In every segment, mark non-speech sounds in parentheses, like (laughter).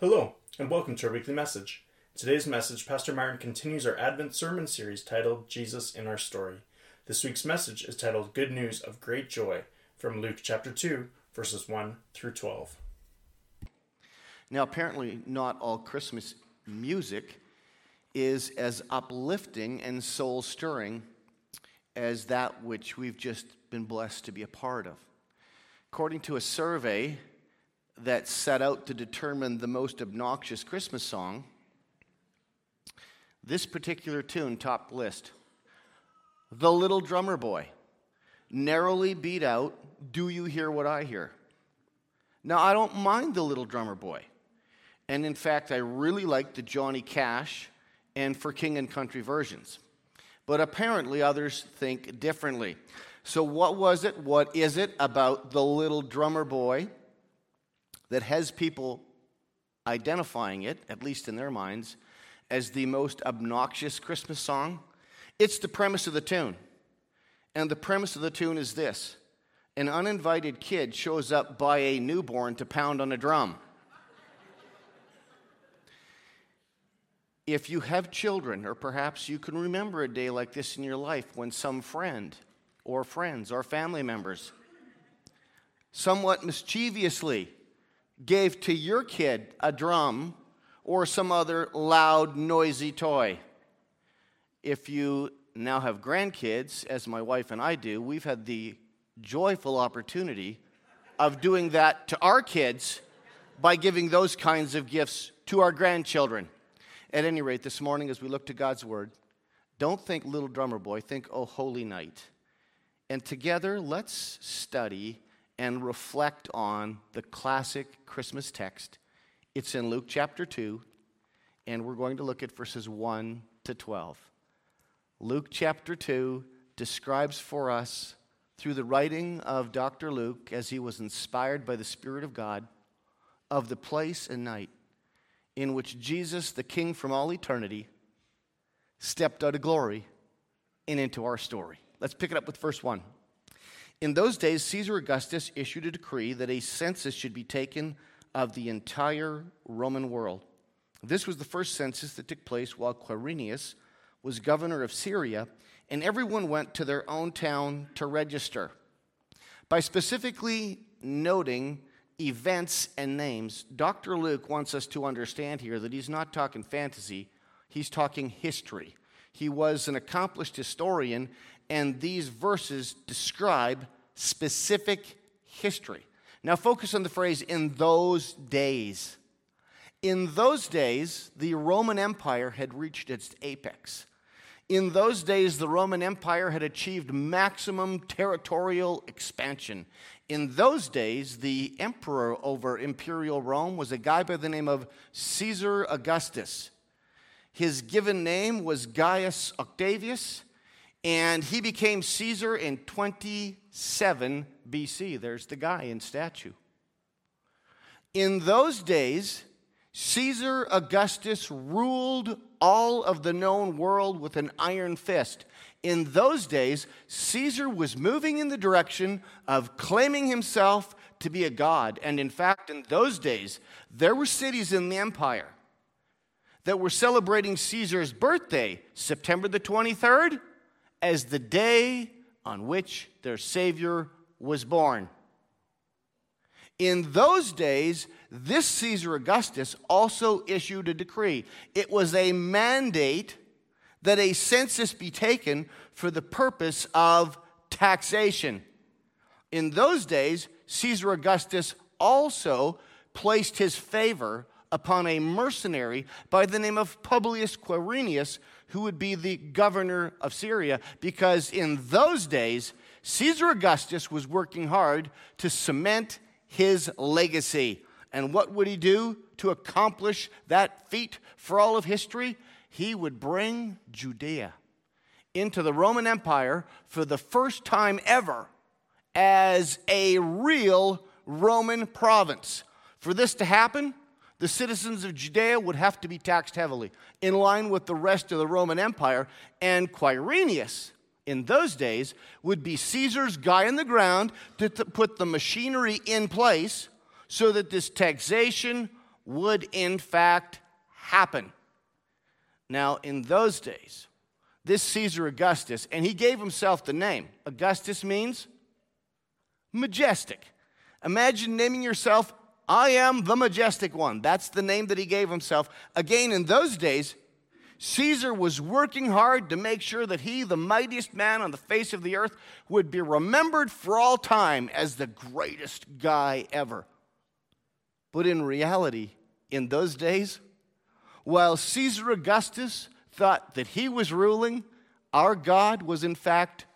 Hello, and welcome to our weekly message. In today's message, Pastor Myron continues our Advent sermon series titled Jesus in Our Story. This week's message is titled Good News of Great Joy from Luke chapter 2, verses 1 through 12. Now, apparently, not all Christmas music is as uplifting and soul stirring as that which we've just been blessed to be a part of. According to a survey that set out to determine the most obnoxious Christmas song, this particular tune topped list. The Little Drummer Boy narrowly beat out Do You Hear What I Hear? Now, I don't mind the Little Drummer Boy. And in fact, I really like the Johnny Cash and For King and Country versions. But apparently, others think differently. So, what was it? What is it about the Little Drummer Boy? That has people identifying it, at least in their minds, as the most obnoxious Christmas song. It's the premise of the tune. And the premise of the tune is this an uninvited kid shows up by a newborn to pound on a drum. if you have children, or perhaps you can remember a day like this in your life when some friend or friends or family members somewhat mischievously gave to your kid a drum or some other loud, noisy toy. If you now have grandkids, as my wife and I do, we've had the joyful opportunity of doing that to our kids by giving those kinds of gifts to our grandchildren. At any rate, this morning, as we look to God's Word, don't think little drummer boy, think, oh, holy night. And together, let's study and reflect on the classic Christmas text. It's in Luke chapter 2, and we're going to look at verses 1 to 12. Luke chapter 2 describes for us, through the writing of Dr. Luke, as he was inspired by the Spirit of God, of the place and night in which Jesus, the King from all eternity, stepped out of glory and into our story. Let's pick it up with verse 1. In those days, Caesar Augustus issued a decree that a census should be taken of the entire Roman world. This was the first census that took place while Quirinius was governor of Syria, and everyone went to their own town to register. By specifically noting events and names, Dr. Luke wants us to understand here that he's not talking fantasy, he's talking history. He was an accomplished historian, and these verses describe specific history. Now, focus on the phrase in those days. In those days, the Roman Empire had reached its apex. In those days, the Roman Empire had achieved maximum territorial expansion. In those days, the emperor over imperial Rome was a guy by the name of Caesar Augustus. His given name was Gaius Octavius, and he became Caesar in 27 BC. There's the guy in statue. In those days, Caesar Augustus ruled all of the known world with an iron fist. In those days, Caesar was moving in the direction of claiming himself to be a god. And in fact, in those days, there were cities in the empire that were celebrating Caesar's birthday, September the 23rd, as the day on which their Savior was born. In those days, this Caesar Augustus also issued a decree. It was a mandate that a census be taken for the purpose of taxation. In those days, Caesar Augustus also placed his favor upon a mercenary by the name of Publius Quirinius, who would be the governor of Syria, because in those days, Caesar Augustus was working hard to cement his legacy. And what would he do to accomplish that feat for all of history? He would bring Judea into the Roman Empire for the first time ever as a real Roman province. For this to happen, the citizens of Judea would have to be taxed heavily, in line with the rest of the Roman Empire. And Quirinius, in those days, would be Caesar's guy on the ground to put the machinery in place so that this taxation would in fact happen. Now, in those days, this Caesar Augustus, and he gave himself the name. Augustus means majestic. Imagine naming yourself, I am the majestic one. That's the name that he gave himself. Again, in those days, Caesar was working hard to make sure that he, the mightiest man on the face of the earth, would be remembered for all time as the greatest guy ever. But in reality, in those days, while Caesar Augustus thought that he was ruling, our God was in fact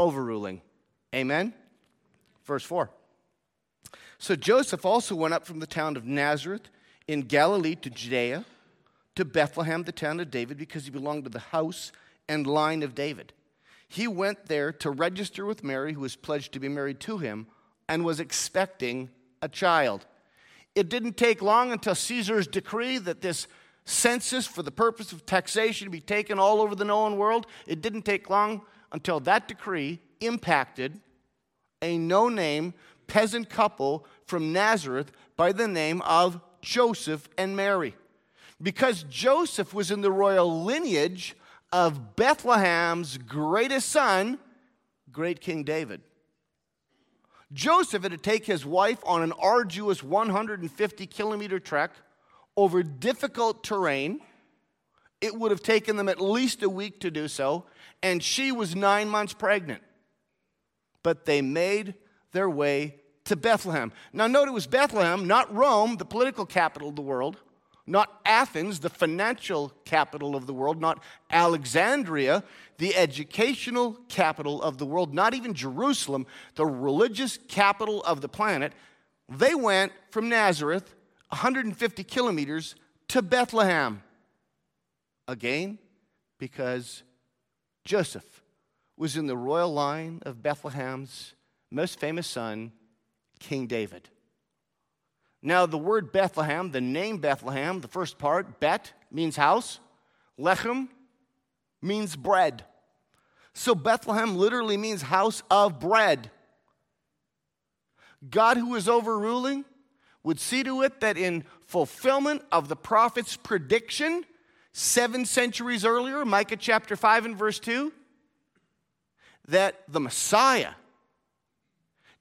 overruling. Amen? Verse 4. So Joseph also went up from the town of Nazareth in Galilee to Judea to Bethlehem, the town of David, because he belonged to the house and line of David. He went there to register with Mary, who was pledged to be married to him, and was expecting a child. It didn't take long until Caesar's decree that this census for the purpose of taxation be taken all over the known world. It didn't take long until that decree impacted a no name peasant couple from Nazareth by the name of Joseph and Mary because Joseph was in the royal lineage of Bethlehem's greatest son, great King David. Joseph had to take his wife on an arduous 150 kilometer trek over difficult terrain. It would have taken them at least a week to do so, and she was nine months pregnant. But they made their way to Bethlehem. Now, note it was Bethlehem, not Rome, the political capital of the world not Athens, the financial capital of the world, not Alexandria, the educational capital of the world, not even Jerusalem, the religious capital of the planet. They went from Nazareth, 150 kilometers, to Bethlehem. Again, because Joseph was in the royal line of Bethlehem's most famous son, King David. Now, the word Bethlehem, the name Bethlehem, the first part, Bet means house, Lechem means bread. So Bethlehem literally means house of bread. God, who is overruling, would see to it that in fulfillment of the prophet's prediction, seven centuries earlier, Micah chapter 5 and verse 2, that the Messiah,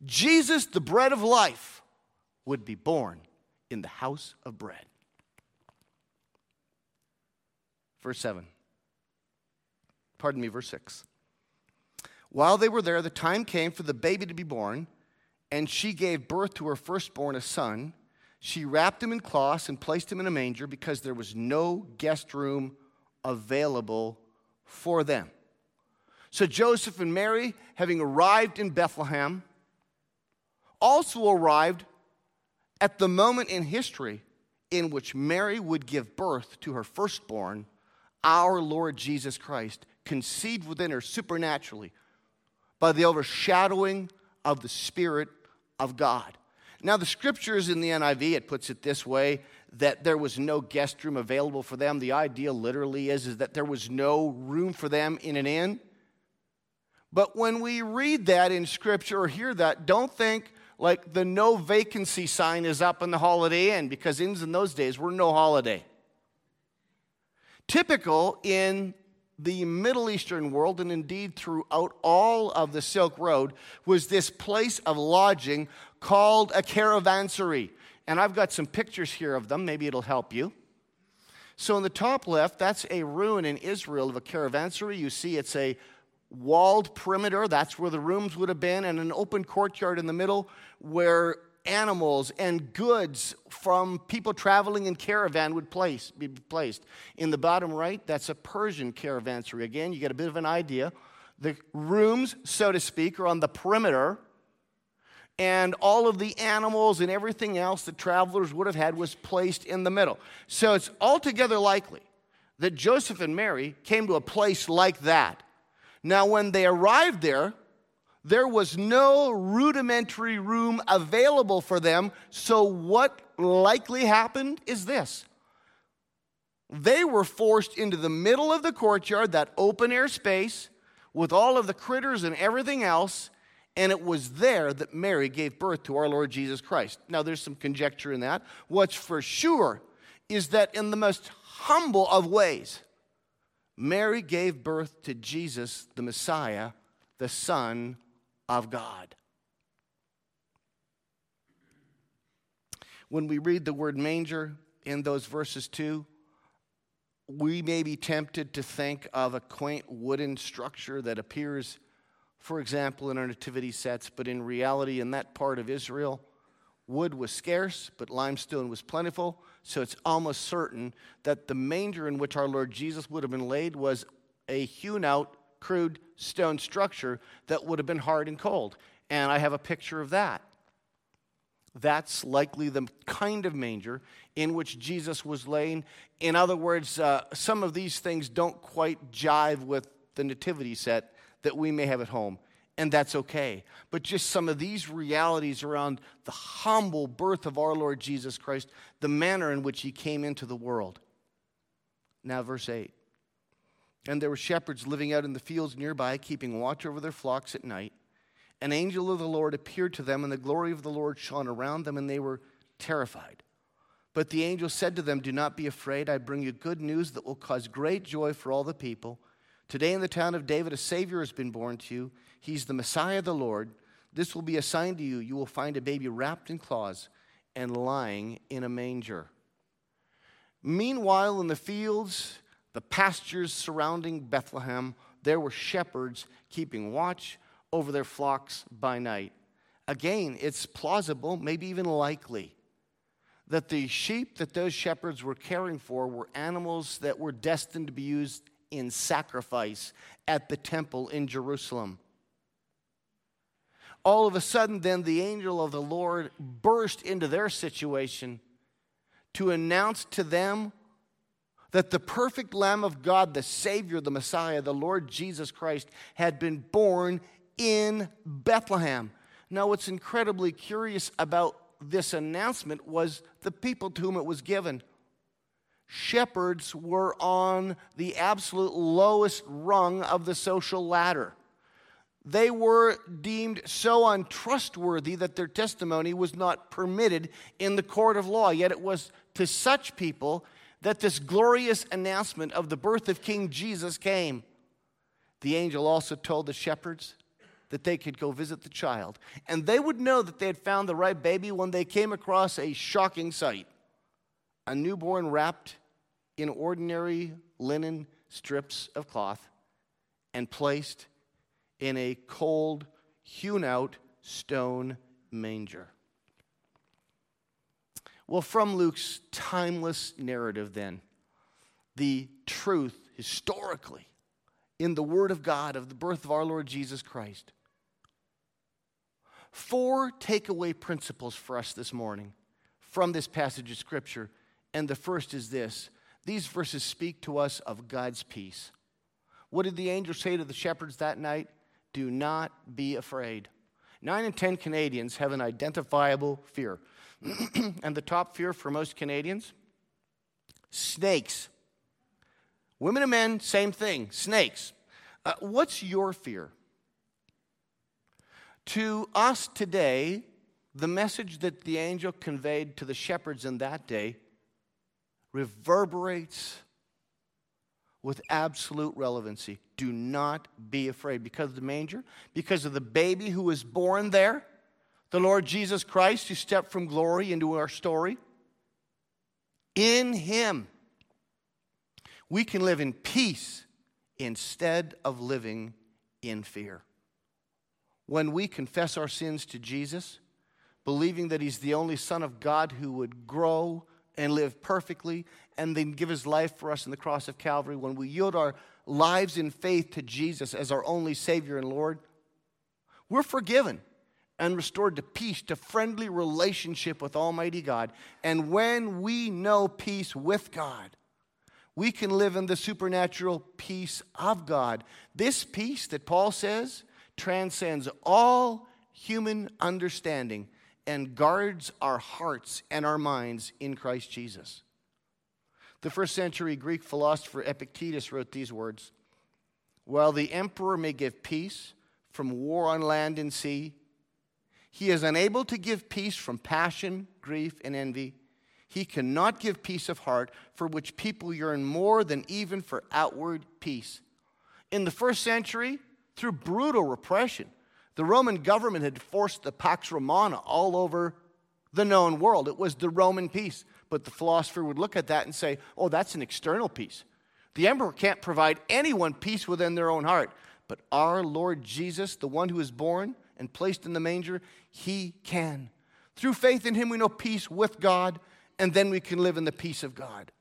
Jesus, the bread of life, would be born in the house of bread. Verse 7. Pardon me, verse 6. While they were there, the time came for the baby to be born, and she gave birth to her firstborn, a son. She wrapped him in cloths and placed him in a manger because there was no guest room available for them. So Joseph and Mary, having arrived in Bethlehem, also arrived at the moment in history in which Mary would give birth to her firstborn, our Lord Jesus Christ, conceived within her supernaturally by the overshadowing of the Spirit of God. Now, the scriptures in the NIV, it puts it this way that there was no guest room available for them. The idea literally is, is that there was no room for them in an inn. But when we read that in scripture or hear that, don't think like the no vacancy sign is up in the Holiday Inn because inns in those days were no holiday. Typical in the Middle Eastern world, and indeed throughout all of the Silk Road, was this place of lodging called a caravansary. And I've got some pictures here of them, maybe it'll help you. So, in the top left, that's a ruin in Israel of a caravansary. You see, it's a walled perimeter, that's where the rooms would have been, and an open courtyard in the middle where animals and goods from people traveling in caravan would place, be placed. In the bottom right, that's a Persian caravansary. Again, you get a bit of an idea. The rooms, so to speak, are on the perimeter, and all of the animals and everything else that travelers would have had was placed in the middle. So it's altogether likely that Joseph and Mary came to a place like that now, when they arrived there, there was no rudimentary room available for them. So, what likely happened is this they were forced into the middle of the courtyard, that open air space, with all of the critters and everything else, And it was there that Mary gave birth to our Lord Jesus Christ. Now, there's some conjecture in that. What's for sure is that in the most humble of ways, Mary gave birth to Jesus, the Messiah, the Son of God. When we read the word manger in those verses too, we may be tempted to think of a quaint wooden structure that appears, for example, in our nativity sets, but in reality, in that part of Israel, wood was scarce, but limestone was plentiful. So it's almost certain that the manger in which our Lord Jesus would have been laid was a hewn out, crude stone structure that would have been hard and cold. And I have a picture of that. That's likely the kind of manger in which Jesus was laying. In other words, uh, some of these things don't quite jive with the nativity set that we may have at home, and that's okay. But just some of these realities around the humble birth of our Lord Jesus Christ, the manner in which he came into the world. Now, verse 8. And there were shepherds living out in the fields nearby, keeping watch over their flocks at night an angel of the Lord appeared to them, and the glory of the Lord shone around them, and they were terrified. But the angel said to them, Do not be afraid. I bring you good news that will cause great joy for all the people. Today in the town of David, a Savior has been born to you. He's the Messiah, the Lord. This will be a sign to you. You will find a baby wrapped in cloths and lying in a manger. Meanwhile, in the fields, the pastures surrounding Bethlehem, there were shepherds keeping watch over their flocks by night. Again, it's plausible, maybe even likely, that the sheep that those shepherds were caring for were animals that were destined to be used in sacrifice at the temple in Jerusalem. All of a sudden, then, the angel of the Lord burst into their situation to announce to them that the perfect Lamb of God, the Savior, the Messiah, the Lord Jesus Christ, had been born in Bethlehem. Now, what's incredibly curious about this announcement was the people to whom it was given. Shepherds were on the absolute lowest rung of the social ladder. They were deemed so untrustworthy that their testimony was not permitted in the court of law. Yet it was to such people that this glorious announcement of the birth of King Jesus came. The angel also told the shepherds that they could go visit the child. And they would know that they had found the right baby when they came across a shocking sight a newborn wrapped in ordinary linen strips of cloth and placed in a cold, hewn out stone manger. Well, from Luke's timeless narrative, then, the truth historically in the Word of God of the birth of our Lord Jesus Christ four takeaway principles for us this morning from this passage of Scripture. And the first is this these verses speak to us of God's peace. What did the angel say to the shepherds that night? Do not be afraid. Nine in ten Canadians have an identifiable fear. (clears throat) and the top fear for most Canadians? Snakes. Women and men, same thing snakes. Uh, what's your fear? To us today, the message that the angel conveyed to the shepherds in that day reverberates with absolute relevancy. Do not be afraid because of the manger, because of the baby who was born there, the Lord Jesus Christ who stepped from glory into our story. In Him, we can live in peace instead of living in fear when we confess our sins to Jesus, believing that He's the only Son of God who would grow and live perfectly and then give His life for us in the cross of Calvary, when we yield our lives in faith to Jesus as our only Savior and Lord, we're forgiven and restored to peace, to friendly relationship with Almighty God. And when we know peace with God, we can live in the supernatural peace of God. This peace that Paul says transcends all human understanding and guards our hearts and our minds in Christ Jesus. The first century Greek philosopher Epictetus wrote these words While the emperor may give peace, from war on land and sea. He is unable to give peace from passion, grief, and envy. He cannot give peace of heart, for which people yearn more than even for outward peace. In the first century, through brutal repression, the Roman government had forced the Pax Romana all over the known world. It was the Roman peace. But the philosopher would look at that and say, oh, that's an external peace. The emperor can't provide anyone peace within their own heart. But our Lord Jesus, the one who is born and placed in the manger, he can. Through faith in him, we know peace with God and then we can live in the peace of God.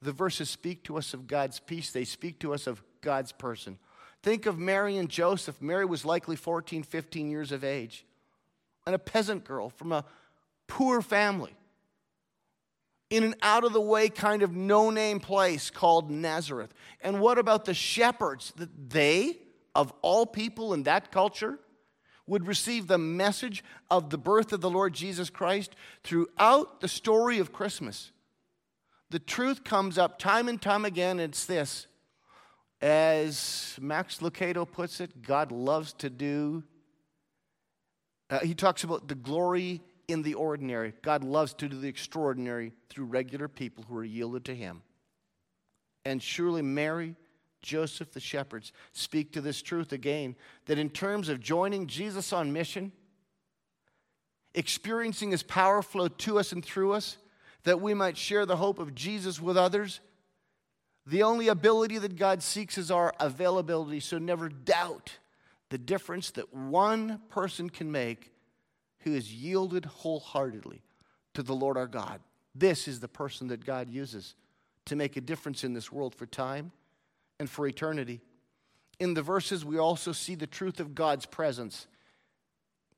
The verses speak to us of God's peace, they speak to us of God's person. Think of Mary and Joseph. Mary was likely 14, 15 years of age, and a peasant girl from a poor family in an out of the way kind of no name place called Nazareth. And what about the shepherds? That they, of all people in that culture, would receive the message of the birth of the Lord Jesus Christ throughout the story of Christmas. The truth comes up time and time again, it's this. As Max Lucado puts it, God loves to do, uh, he talks about the glory in the ordinary. God loves to do the extraordinary through regular people who are yielded to him. And surely Mary Joseph, the shepherds, speak to this truth again that in terms of joining Jesus on mission, experiencing his power flow to us and through us, that we might share the hope of Jesus with others, the only ability that God seeks is our availability. So never doubt the difference that one person can make who is yielded wholeheartedly to the Lord our God. This is the person that God uses to make a difference in this world for time and for eternity. In the verses, we also see the truth of God's presence.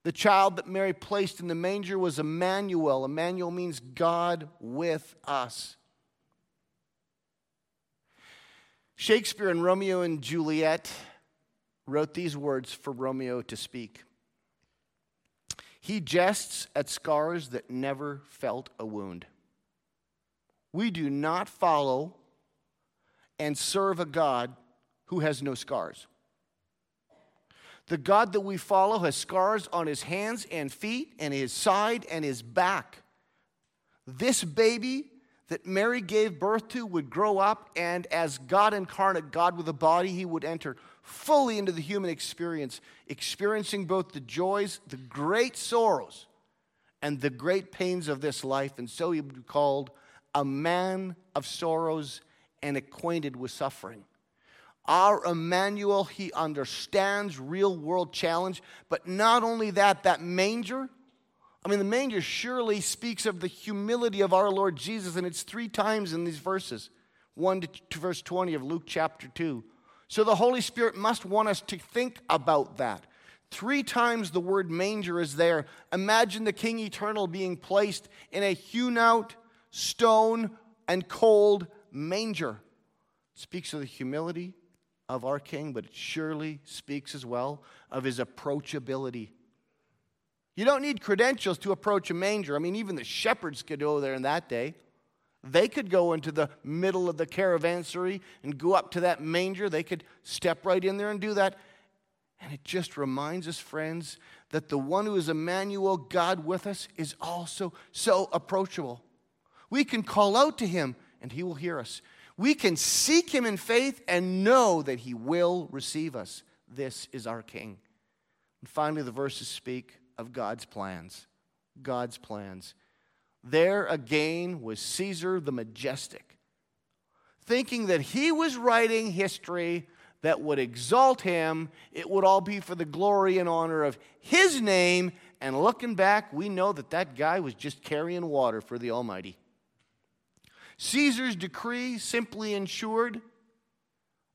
The child that Mary placed in the manger was Emmanuel. Emmanuel means God with us. Shakespeare in Romeo and Juliet wrote these words for Romeo to speak. He jests at scars that never felt a wound. We do not follow and serve a God who has no scars. The God that we follow has scars on his hands and feet and his side and his back. This baby that Mary gave birth to would grow up, and as God incarnate, God with a body, he would enter fully into the human experience, experiencing both the joys, the great sorrows, and the great pains of this life. And so he would be called a man of sorrows and acquainted with suffering. Our Emmanuel, he understands real world challenge, but not only that, that manger, I mean, the manger surely speaks of the humility of our Lord Jesus, and it's three times in these verses 1 to verse 20 of Luke chapter 2. So the Holy Spirit must want us to think about that. Three times the word manger is there. Imagine the King Eternal being placed in a hewn out stone and cold manger. It speaks of the humility of our King, but it surely speaks as well of his approachability. You don't need credentials to approach a manger. I mean, even the shepherds could go there in that day. They could go into the middle of the caravansary and go up to that manger. They could step right in there and do that. And it just reminds us, friends, that the one who is Emmanuel, God with us, is also so approachable. We can call out to him and he will hear us. We can seek him in faith and know that he will receive us. This is our King. And finally, the verses speak of God's plans. God's plans. There again was Caesar the Majestic, thinking that he was writing history that would exalt him. It would all be for the glory and honor of his name. And looking back, we know that that guy was just carrying water for the Almighty. Caesar's decree simply ensured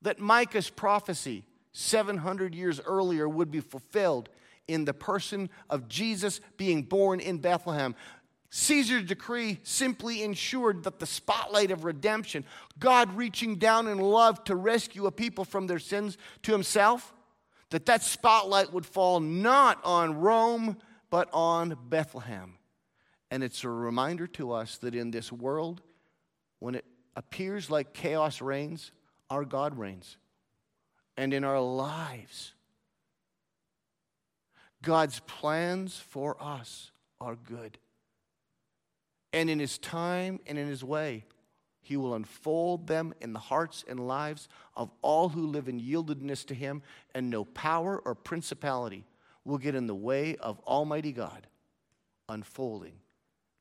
that Micah's prophecy 700 years earlier would be fulfilled in the person of Jesus being born in Bethlehem. Caesar's decree simply ensured that the spotlight of redemption, God reaching down in love to rescue a people from their sins to himself, that that spotlight would fall not on Rome, but on Bethlehem. And it's a reminder to us that in this world, when it appears like chaos reigns, our God reigns. And in our lives, God's plans for us are good. And in His time and in His way, He will unfold them in the hearts and lives of all who live in yieldedness to Him, and no power or principality will get in the way of Almighty God unfolding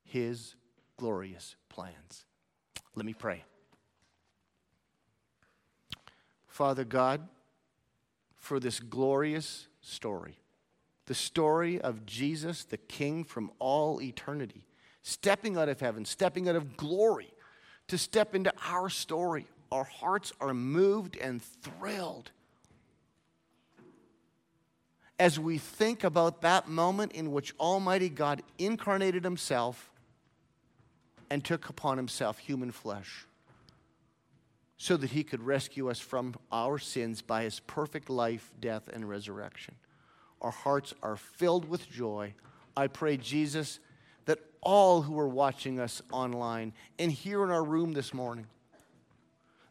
His glorious plans. Let me pray. Father God, for this glorious story, the story of Jesus, the King from all eternity, stepping out of heaven, stepping out of glory to step into our story. Our hearts are moved and thrilled as we think about that moment in which Almighty God incarnated Himself and took upon Himself human flesh so that He could rescue us from our sins by His perfect life, death, and resurrection. Our hearts are filled with joy. I pray, Jesus, all who are watching us online and here in our room this morning,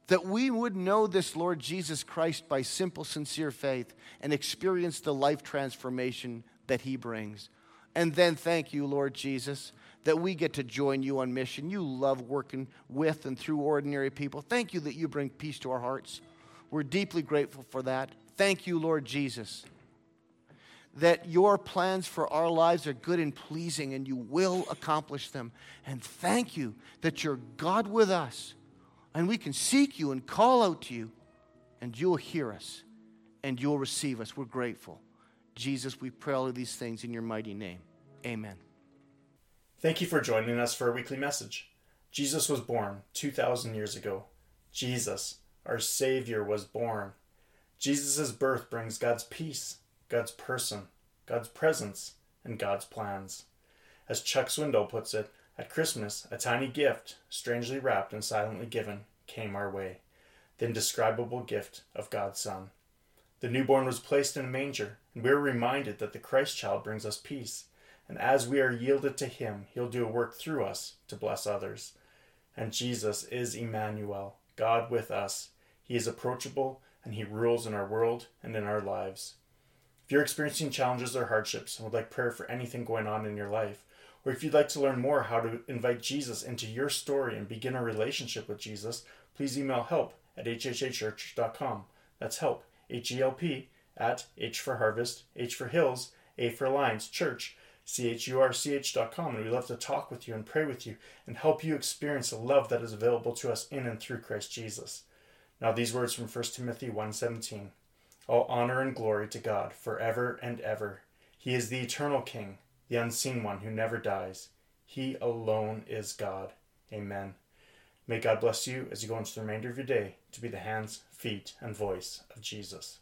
that we would know this Lord Jesus Christ by simple, sincere faith and experience the life transformation that he brings. And then thank you, Lord Jesus, that we get to join you on mission. You love working with and through ordinary people. Thank you that you bring peace to our hearts. We're deeply grateful for that. Thank you, Lord Jesus, that your plans for our lives are good and pleasing and you will accomplish them. And thank you that you're God with us and we can seek you and call out to you, and you'll hear us and you'll receive us. We're grateful. Jesus, we pray all of these things in your mighty name. Amen. Thank you for joining us for a weekly message. Jesus was born 2,000 years ago. Jesus, our Savior, was born. Jesus' birth brings God's peace, God's person, God's presence, and God's plans. As Chuck Swindoll puts it, at Christmas, a tiny gift, strangely wrapped and silently given, came our way the indescribable gift of God's Son. The newborn was placed in a manger, and we are reminded that the Christ child brings us peace. And as we are yielded to Him, He'll do a work through us to bless others. And Jesus is Emmanuel, God with us. He is approachable, and He rules in our world and in our lives. If you're experiencing challenges or hardships and would like prayer for anything going on in your life, or if you'd like to learn more how to invite Jesus into your story and begin a relationship with Jesus, please email help at hhachurch.com. That's help, H E L P, at H for Harvest, H for Hills, A for Alliance, Church, C H U R C H.com. And we love to talk with you and pray with you and help you experience the love that is available to us in and through Christ Jesus. Now, these words from 1 Timothy 1.17. All honor and glory to God forever and ever. He is the eternal King the unseen one who never dies. He alone is God. Amen. May God bless you as you go into the remainder of your day to be the hands, feet, and voice of Jesus.